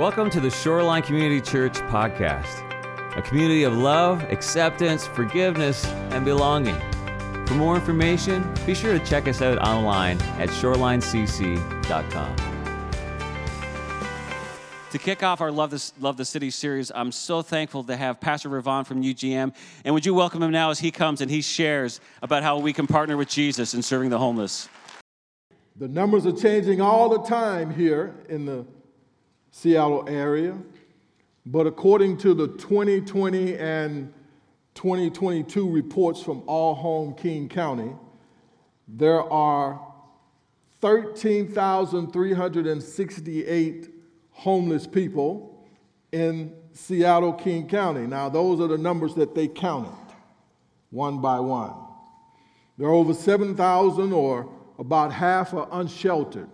Welcome to the Shoreline Community Church podcast, a community of love, acceptance, forgiveness, and belonging. For more information, be sure to check us out online at shorelinecc.com. To kick off our Love, this, Love the City series, I'm so thankful to have Pastor Ravon from UGM. And would you welcome him now as he comes and he shares about how we can partner with Jesus in serving the homeless? The numbers are changing all the time here in the Seattle area, but according to the 2020 and 2022 reports from All Home King County, there are 13,368 homeless people in Seattle King County. Now, those are the numbers that they counted one by one. There are over 7,000 or about half are unsheltered.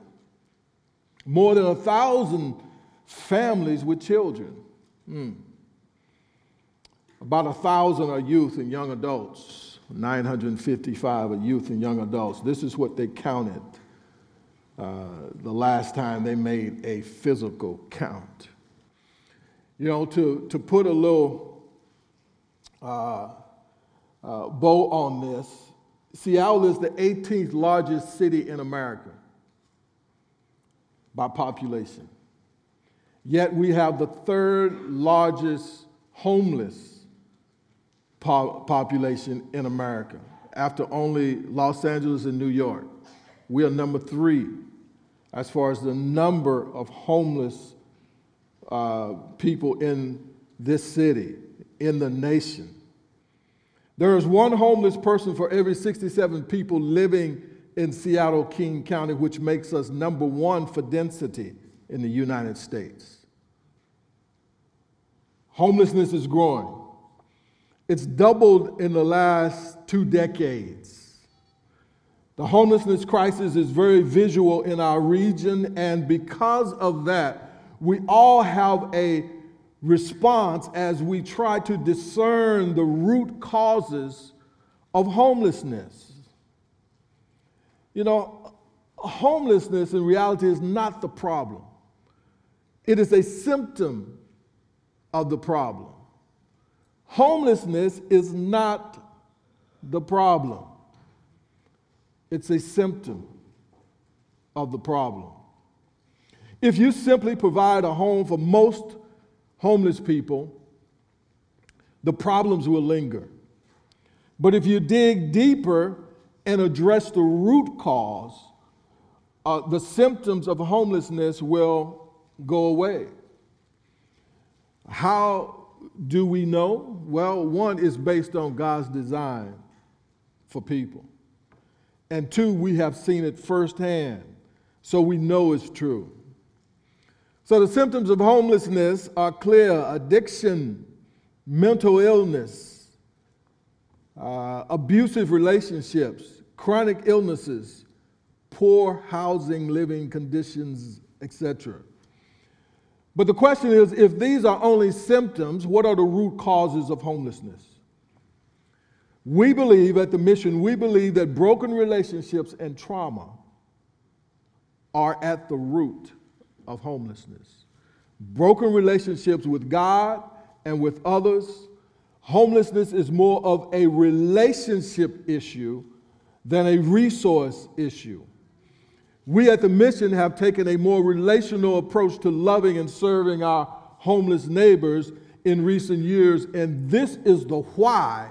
More than a thousand families with children. Hmm. About a thousand are youth and young adults. 955 are youth and young adults. This is what they counted uh, the last time they made a physical count. You know, to, to put a little uh, uh, bow on this, Seattle is the 18th largest city in America by population. Yet we have the third largest homeless po- population in America, after only Los Angeles and New York. We are number three as far as the number of homeless uh, people in this city, in the nation. There is one homeless person for every 67 people living in Seattle King County, which makes us number one for density in the United States. Homelessness is growing. It's doubled in the last two decades. The homelessness crisis is very visual in our region, and because of that, we all have a response as we try to discern the root causes of homelessness. You know, homelessness in reality is not the problem, it is a symptom of the problem. Homelessness is not the problem, it's a symptom of the problem. If you simply provide a home for most homeless people, the problems will linger. But if you dig deeper and address the root cause, uh, the symptoms of homelessness will go away. How do we know? Well, one is based on God's design for people. And two, we have seen it firsthand, so we know it's true. So the symptoms of homelessness are clear addiction, mental illness, uh, abusive relationships, chronic illnesses, poor housing, living conditions, etc. But the question is if these are only symptoms, what are the root causes of homelessness? We believe at the mission, we believe that broken relationships and trauma are at the root of homelessness. Broken relationships with God and with others. Homelessness is more of a relationship issue than a resource issue. We at the mission have taken a more relational approach to loving and serving our homeless neighbors in recent years, and this is the why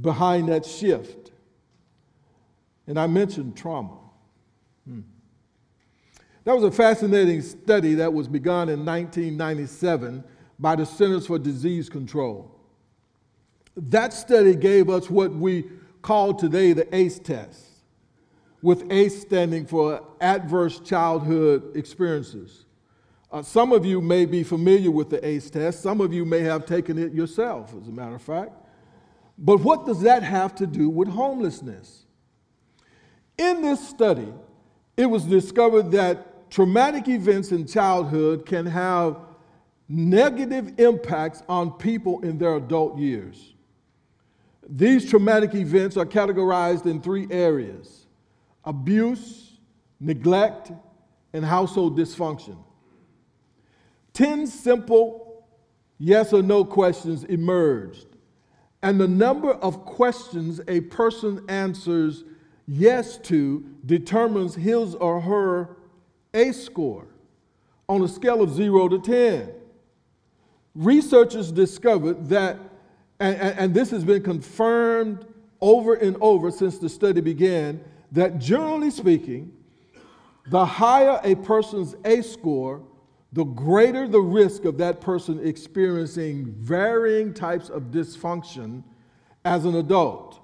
behind that shift. And I mentioned trauma. Hmm. That was a fascinating study that was begun in 1997 by the Centers for Disease Control. That study gave us what we call today the ACE test, with ACE standing for Adverse Childhood Experiences. Uh, some of you may be familiar with the ACE test, some of you may have taken it yourself, as a matter of fact. But what does that have to do with homelessness? In this study, it was discovered that traumatic events in childhood can have negative impacts on people in their adult years. These traumatic events are categorized in three areas abuse, neglect, and household dysfunction. 10 simple yes or no questions emerged. And the number of questions a person answers yes to determines his or her ACE score on a scale of 0 to 10. Researchers discovered that, and, and, this has been confirmed over and over since the study began, that generally speaking, the higher a person's ACE score, the greater the risk of that person experiencing varying types of dysfunction as an adult.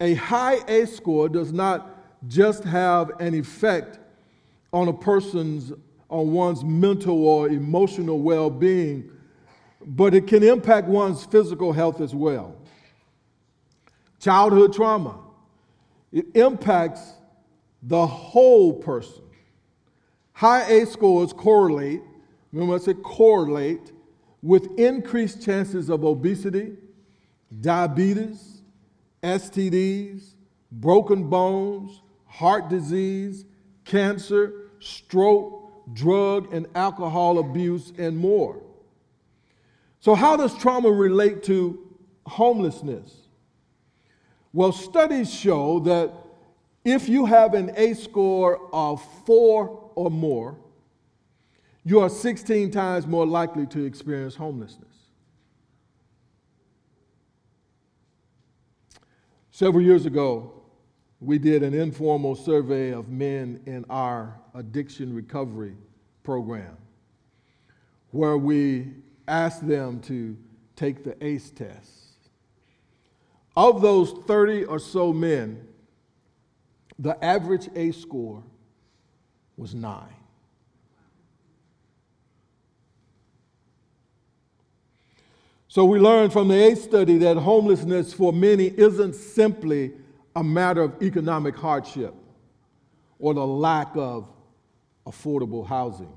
A high ACE score does not just have an effect on a person's on one's mental or emotional well-being, but it can impact one's physical health as well. Childhood trauma. It impacts the whole person. High ACE scores correlate, remember I said correlate, with increased chances of obesity, diabetes, STDs, broken bones, heart disease, cancer, stroke, drug and alcohol abuse, and more. So, how does trauma relate to homelessness? Well, studies show that if you have an ACE score of four or more, you are 16 times more likely to experience homelessness. Several years ago, we did an informal survey of men in our addiction recovery program where we asked them to take the ACE test. Of those 30 or so men, the average ACE score was nine. So we learned from the ACE study that homelessness for many isn't simply a matter of economic hardship or the lack of affordable housing.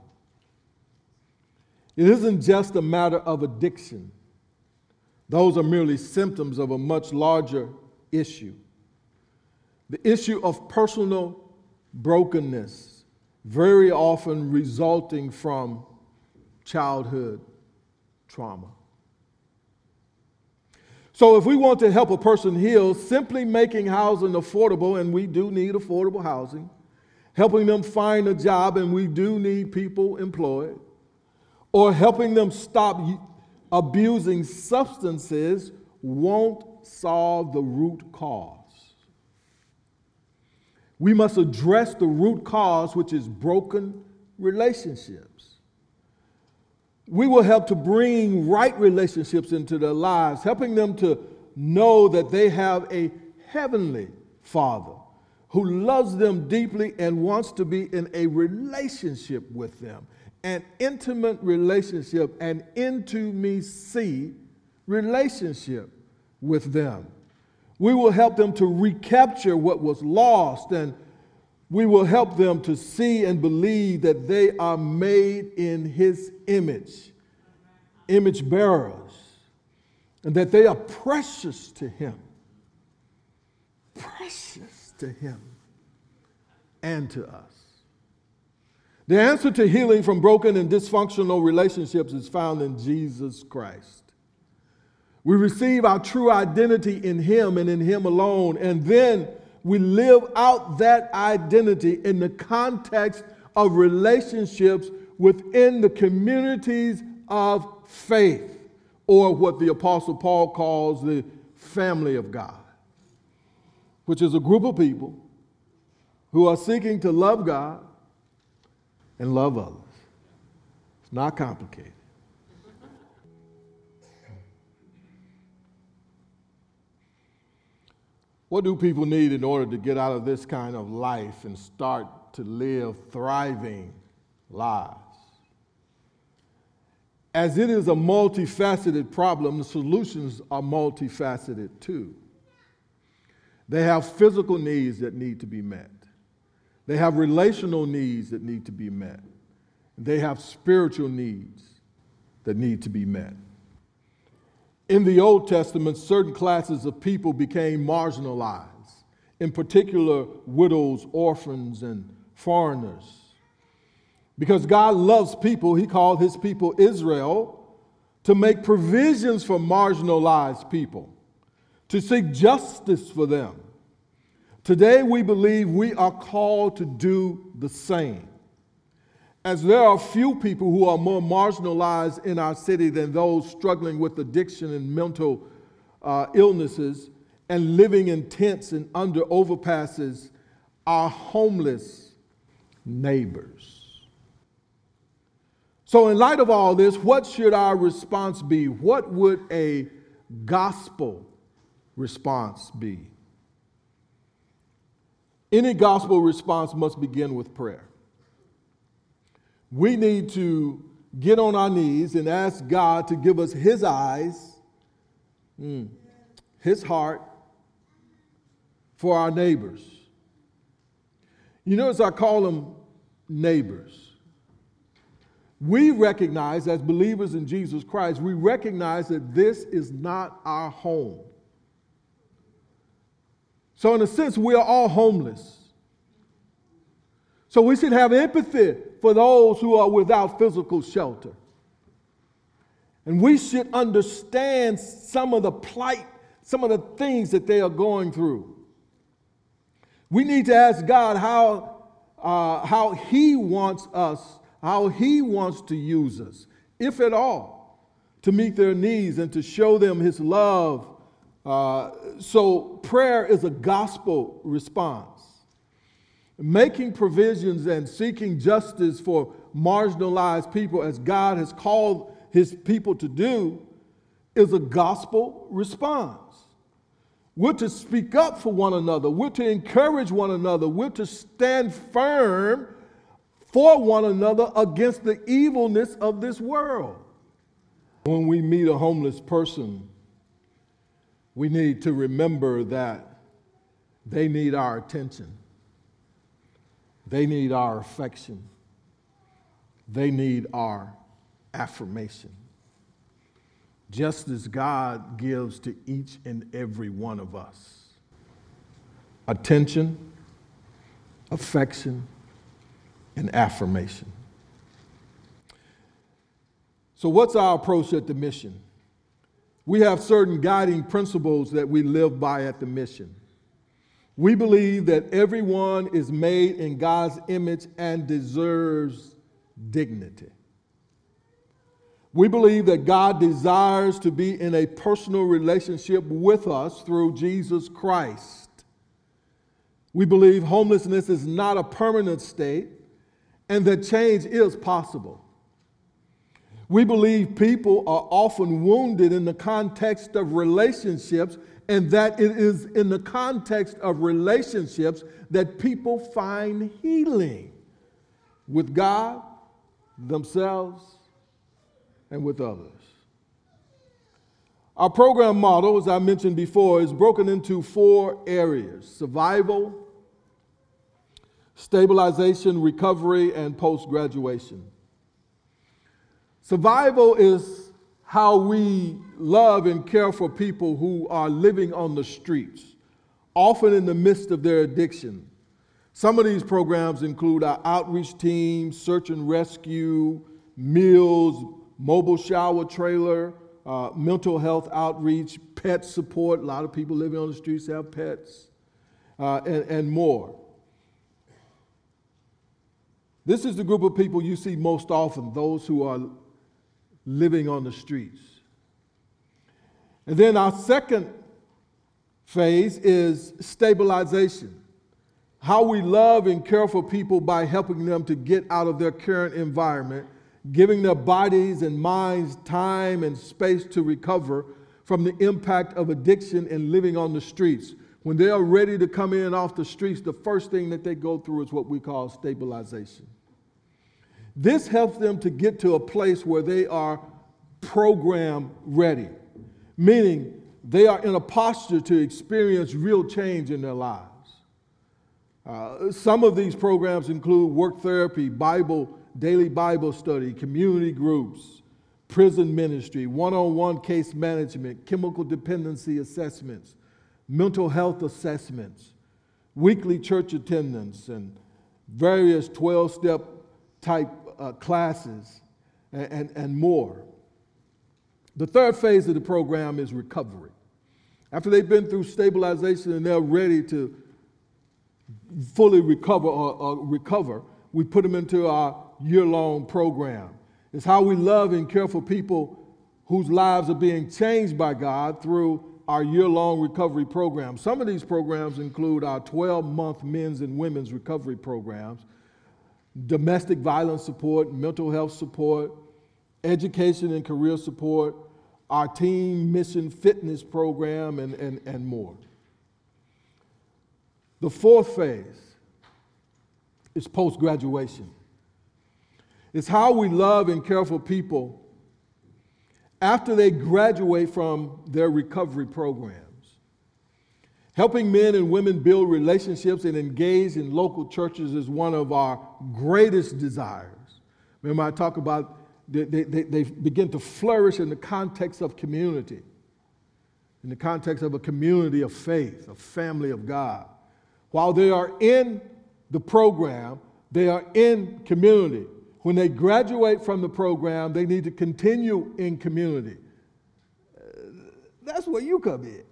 It isn't just a matter of addiction. Those are merely symptoms of a much larger issue. The issue of personal brokenness, very often resulting from childhood trauma. So, if we want to help a person heal, simply making housing affordable, and we do need affordable housing, helping them find a job, and we do need people employed, or helping them stop abusing substances won't solve the root cause. We must address the root cause, which is broken relationships. We will help to bring right relationships into their lives, helping them to know that they have a heavenly Father who loves them deeply and wants to be in a relationship with them, an intimate relationship, an into me see relationship with them. We will help them to recapture what was lost, and we will help them to see and believe that they are made in His image, image bearers, and that they are precious to Him. Precious to Him and to us. The answer to healing from broken and dysfunctional relationships is found in Jesus Christ. We receive our true identity in Him and in Him alone, and then we live out that identity in the context of relationships within the communities of faith, or what the Apostle Paul calls the family of God, which is a group of people who are seeking to love God and love others. It's not complicated. What do people need in order to get out of this kind of life and start to live thriving lives? As it is a multifaceted problem, the solutions are multifaceted too. They have physical needs that need to be met. They have relational needs that need to be met. They have spiritual needs that need to be met. In the Old Testament, certain classes of people became marginalized, in particular, widows, orphans, and foreigners. Because God loves people, He called His people Israel to make provisions for marginalized people, to seek justice for them. Today, we believe we are called to do the same. As there are few people who are more marginalized in our city than those struggling with addiction and mental uh, illnesses and living in tents and under overpasses, our homeless neighbors. So, in light of all this, what should our response be? What would a gospel response be? Any gospel response must begin with prayer. We need to get on our knees and ask God to give us His eyes, mm, His heart for our neighbors. You notice I call them neighbors we recognize, as believers in Jesus Christ, we recognize that this is not our home. So, in a sense, we are all homeless. So, we should have empathy for those who are without physical shelter. And we should understand some of the plight, some of the things that they are going through. We need to ask God how, uh, how He wants us how He wants to use us, if at all, to meet their needs and to show them His love. Uh, so, prayer is a gospel response. Making provisions and seeking justice for marginalized people, as God has called His people to do, is a gospel response. We're to speak up for one another. We're to encourage one another. We're to stand firm for one another against the evilness of this world. When we meet a homeless person, we need to remember that they need our attention, they need our affection, they need our affirmation. Just as God gives to each and every one of us attention, affection, and affirmation. So, what's our approach at the mission? We have certain guiding principles that we live by at the mission. We believe that everyone is made in God's image and deserves dignity. We believe that God desires to be in a personal relationship with us through Jesus Christ. We believe homelessness is not a permanent state, and that change is possible. We believe people are often wounded in the context of relationships, and that it is in the context of relationships that people find healing with God, themselves, and with others. Our program model, as I mentioned before, is broken into four areas survival, stabilization, recovery, and post graduation. Survival is how we love and care for people who are living on the streets, often in the midst of their addiction. Some of these programs include our outreach team, search and rescue, meals, mobile shower trailer, uh, mental health outreach, pet support. A lot of people living on the streets have pets, uh, and, and more. This is the group of people you see most often, those who are living on the streets. And then our second phase is stabilization. How we love and care for people by helping them to get out of their current environment, giving their bodies and minds time and space to recover from the impact of addiction and living on the streets. When they are ready to come in off the streets, the first thing that they go through is what we call stabilization. This helps them to get to a place where they are program ready, meaning they are in a posture to experience real change in their lives. Uh, some of these programs include work therapy, Bible, daily Bible study, community groups, prison ministry, one on one case management, chemical dependency assessments, mental health assessments, weekly church attendance, and various 12 step type uh, classes, and, and, and more. The third phase of the program is recovery. After they've been through stabilization and they're ready to fully recover or, or recover, we put them into our year-long program. It's how we love and care for people whose lives are being changed by God through our year long recovery program. Some of these programs include our 12 month men's and women's recovery programs, domestic violence support, mental health support, education and career support, our team mission fitness program, and, and, and more. The fourth phase is post graduation. It's how we love and care for people after they graduate from their recovery programs. Helping men and women build relationships and engage in local churches is one of our greatest desires. Remember, I talk about they, they, they begin to flourish in the context of community, in the context of a community of faith, a family of God. While they are in the program, they are in community. When they graduate from the program, they need to continue in community. Uh, that's where you come in.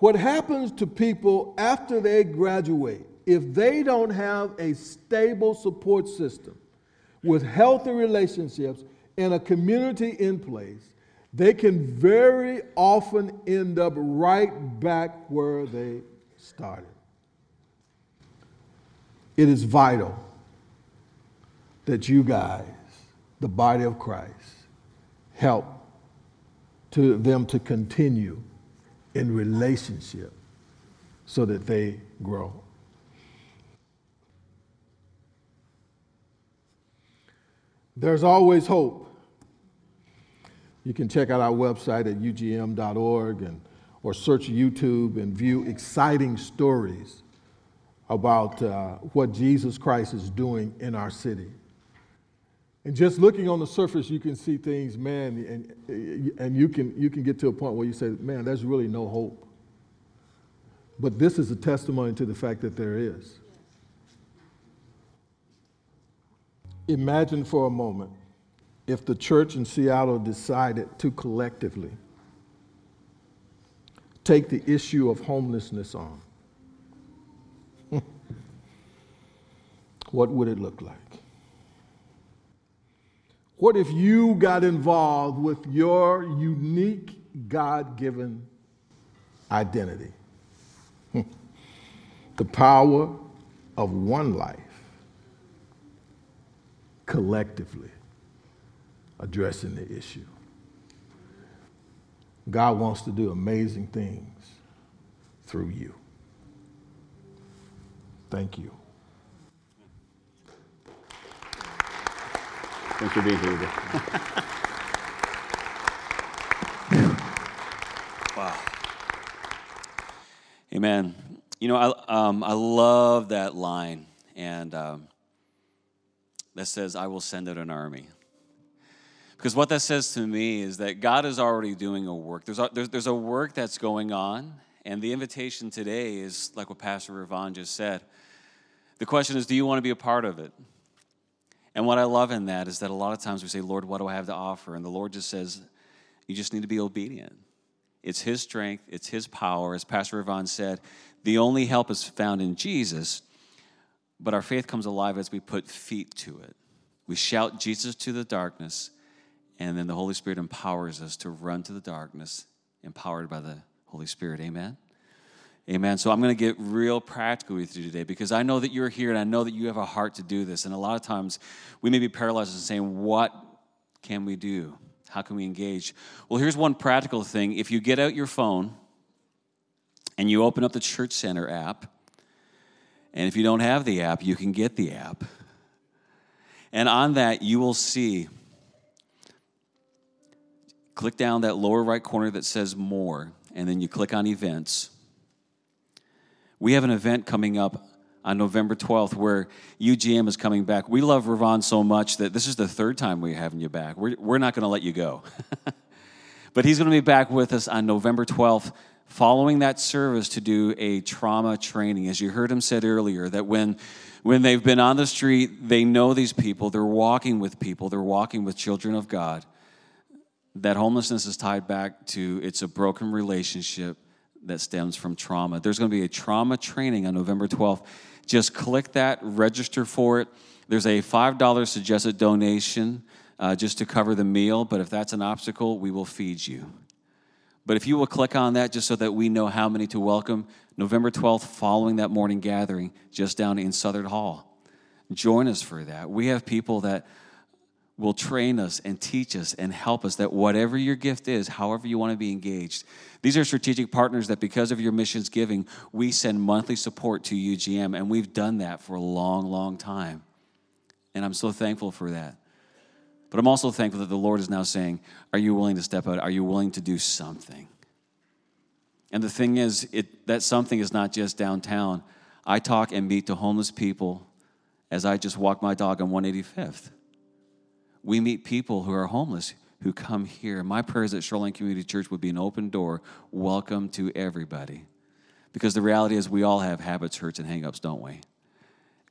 What happens to people after they graduate, if they don't have a stable support system with healthy relationships and a community in place, they can very often end up right back where they started. It is vital that you guys, the body of Christ, help to them to continue in relationship so that they grow. There's always hope. You can check out our website at ugm.org and, or search YouTube and view exciting stories about uh, what Jesus Christ is doing in our city. And just looking on the surface, you can see things, man, and, and you, can, you can get to a point where you say, man, there's really no hope. But this is a testimony to the fact that there is. Imagine for a moment if the church in Seattle decided to collectively take the issue of homelessness on what would it look like? What if you got involved with your unique God given identity? the power of one life collectively addressing the issue. God wants to do amazing things through you. Thank you. Thanks for being here. wow. Amen. You know, I, um, I love that line, and um, that says, I will send out an army. Because what that says to me is that God is already doing a work. There's a, there's, there's a work that's going on, and the invitation today is like what Pastor Ravon just said. The question is, do you want to be a part of it? And what I love in that is that a lot of times we say, Lord, what do I have to offer? And the Lord just says, you just need to be obedient. It's His strength, it's His power. As Pastor Ravon said, the only help is found in Jesus, but our faith comes alive as we put feet to it. We shout Jesus to the darkness, and then the Holy Spirit empowers us to run to the darkness, empowered by the Holy Spirit. Amen. Amen. So I'm going to get real practical with you today because I know that you're here and I know that you have a heart to do this. And a lot of times we may be paralyzed and saying, What can we do? How can we engage? Well, here's one practical thing. If you get out your phone and you open up the Church Center app, and if you don't have the app, you can get the app. And on that, you will see, click down that lower right corner that says more, and then you click on events we have an event coming up on November 12th where UGM is coming back. We love Ravon so much that this is the third time we're having you back. We're, we're not going to let you go. but he's going to be back with us on November 12th following that service to do a trauma training. As you heard him said earlier, that when when they've been on the street, they know these people, they're walking with people, they're walking with children of God. That homelessness is tied back to it's a broken relationship that stems from trauma. There's going to be a trauma training on November 12th. Just click that, register for it. There's a $5 suggested donation uh, just to cover the meal, but if that's an obstacle, we will feed you. But if you will click on that just so that we know how many to welcome, November 12th, following that morning gathering, just down in Southern Hall. Join us for that. We have people that will train us and teach us and help us that whatever your gift is, however you want to be engaged. These are strategic partners that because of your missions giving, we send monthly support to UGM, and we've done that for a long, long time. And I'm so thankful for that. But I'm also thankful that the Lord is now saying, Are you willing to step out? Are you willing to do something? And the thing is, it, that something is not just downtown. I talk and meet to homeless people as I just walk my dog on 185th. We meet people who are homeless who come here. My prayer is that Shoreline Community Church would be an open door, welcome to everybody. Because the reality is, we all have habits, hurts, and hangups, don't we?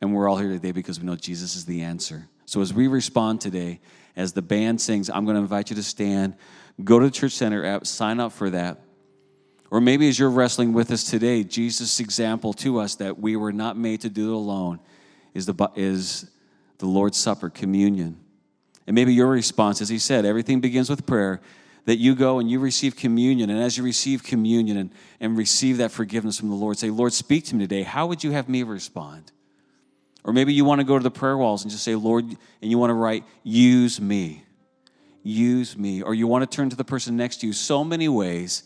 And we're all here today because we know Jesus is the answer. So as we respond today, as the band sings, I'm going to invite you to stand, go to the Church Center app, sign up for that. Or maybe as you're wrestling with us today, Jesus' example to us that we were not made to do it alone is the, is the Lord's Supper, communion. And maybe your response, as he said, everything begins with prayer, that you go and you receive communion. And as you receive communion and, and receive that forgiveness from the Lord, say, Lord, speak to me today. How would you have me respond? Or maybe you want to go to the prayer walls and just say, Lord, and you want to write, use me. Use me. Or you want to turn to the person next to you. So many ways.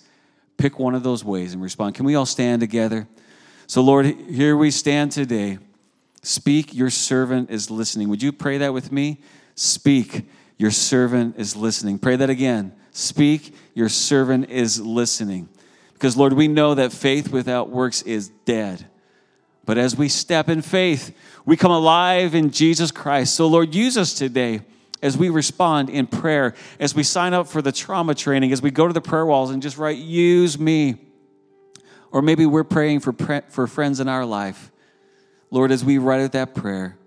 Pick one of those ways and respond. Can we all stand together? So, Lord, here we stand today. Speak, your servant is listening. Would you pray that with me? Speak, your servant is listening. Pray that again. Speak, your servant is listening. Because, Lord, we know that faith without works is dead. But as we step in faith, we come alive in Jesus Christ. So, Lord, use us today as we respond in prayer, as we sign up for the trauma training, as we go to the prayer walls and just write, use me. Or maybe we're praying for, for friends in our life. Lord, as we write out that prayer,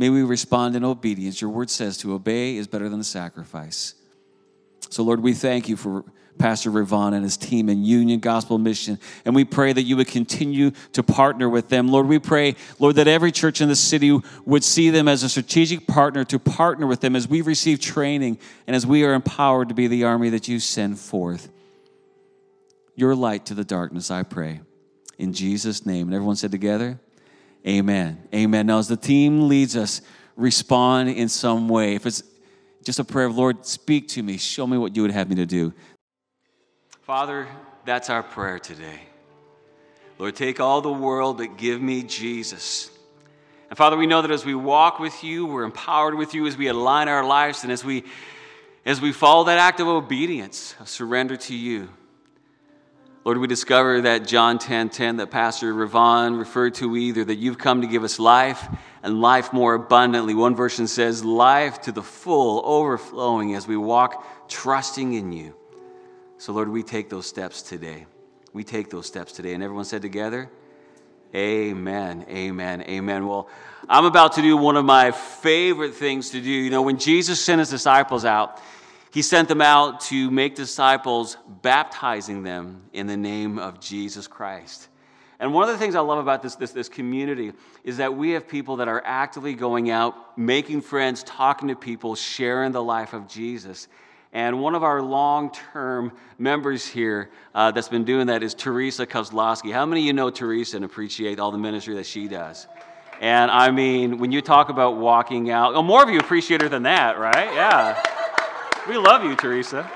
may we respond in obedience. Your word says to obey is better than the sacrifice. So, Lord, we thank you for Pastor Ravon and his team in Union Gospel Mission. And we pray that you would continue to partner with them. Lord, we pray, Lord, that every church in the city would see them as a strategic partner to partner with them as we receive training and as we are empowered to be the army that you send forth. Your light to the darkness, I pray. In Jesus' name. And everyone said together, Amen. Amen. Now, as the team leads us, respond in some way. If it's just a prayer of, Lord, speak to me, show me what you would have me to do. Father, that's our prayer today. Lord, take all the world, but give me Jesus. And Father, we know that as we walk with you, we're empowered with you as we align our lives and as we as we follow that act of obedience, of surrender to you. Lord, we discover that John 10:10 10, 10, that Pastor Ravon referred to either that you've come to give us life and life more abundantly. One version says life to the full, overflowing as we walk trusting in you. So, Lord, we take those steps today. We take those steps today. And everyone said together, Amen, amen, amen. Well, I'm about to do one of my favorite things to do. You know, when Jesus sent his disciples out, he sent them out to make disciples, baptizing them in the name of Jesus Christ. And one of the things I love about this, this, this community is that we have people that are actively going out, making friends, talking to people, sharing the life of Jesus. And one of our long term members here uh, that's been doing that is Teresa Kozlowski. How many of you know Teresa and appreciate all the ministry that she does? And I mean, when you talk about walking out, more of you appreciate her than that, right? Yeah. We love you, Teresa.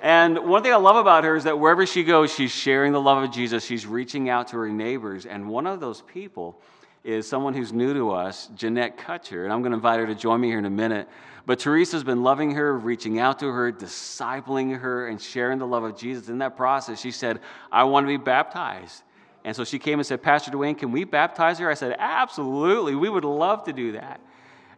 And one thing I love about her is that wherever she goes, she's sharing the love of Jesus. She's reaching out to her neighbors. And one of those people is someone who's new to us, Jeanette Kutcher. And I'm going to invite her to join me here in a minute. But Teresa's been loving her, reaching out to her, discipling her, and sharing the love of Jesus. In that process, she said, I want to be baptized. And so she came and said, Pastor Dwayne, can we baptize her? I said, Absolutely. We would love to do that.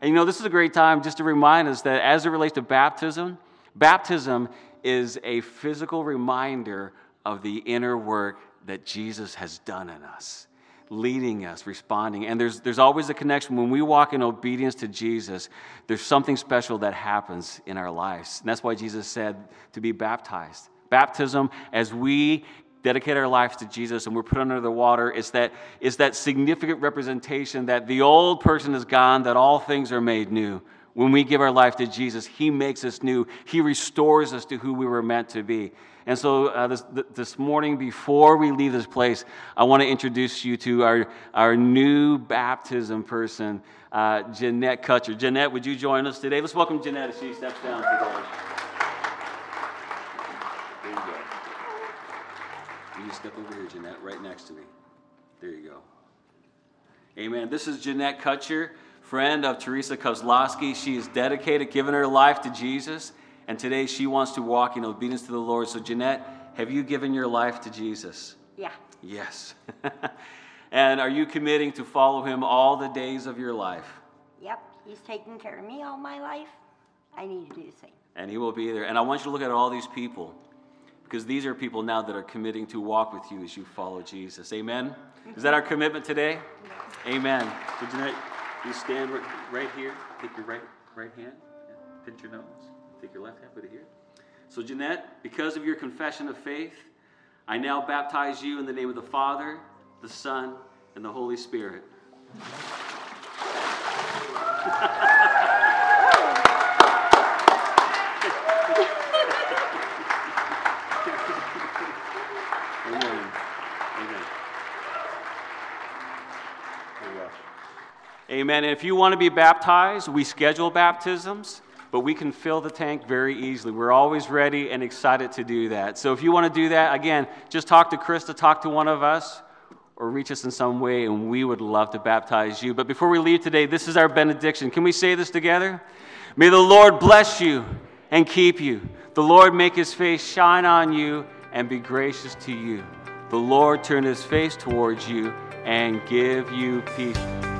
And you know, this is a great time just to remind us that as it relates to baptism, baptism is a physical reminder of the inner work that Jesus has done in us, leading us, responding. And there's, there's always a connection. When we walk in obedience to Jesus, there's something special that happens in our lives. And that's why Jesus said to be baptized. Baptism, as we dedicate our lives to Jesus and we're put under the water, is that, that significant representation that the old person is gone, that all things are made new. When we give our life to Jesus, He makes us new. He restores us to who we were meant to be. And so uh, this, this morning, before we leave this place, I want to introduce you to our, our new baptism person, uh, Jeanette Kutcher. Jeanette, would you join us today? Let's welcome Jeanette as she steps down today. There you go. You step over here, Jeanette, right next to me. There you go. Amen. This is Jeanette Kutcher friend of Teresa Kozlowski. She is dedicated, given her life to Jesus, and today she wants to walk in obedience to the Lord. So, Jeanette, have you given your life to Jesus? Yeah. Yes. and are you committing to follow him all the days of your life? Yep. He's taken care of me all my life. I need to do the same. And he will be there. And I want you to look at all these people because these are people now that are committing to walk with you as you follow Jesus. Amen? Is that our commitment today? Amen. So, Jeanette, you stand right, right here. Take your right right hand. Pinch your nose. Take your left hand. Put it here. So, Jeanette, because of your confession of faith, I now baptize you in the name of the Father, the Son, and the Holy Spirit. Amen. And if you want to be baptized, we schedule baptisms, but we can fill the tank very easily. We're always ready and excited to do that. So if you want to do that, again, just talk to Krista, talk to one of us, or reach us in some way, and we would love to baptize you. But before we leave today, this is our benediction. Can we say this together? May the Lord bless you and keep you. The Lord make his face shine on you and be gracious to you. The Lord turn his face towards you and give you peace.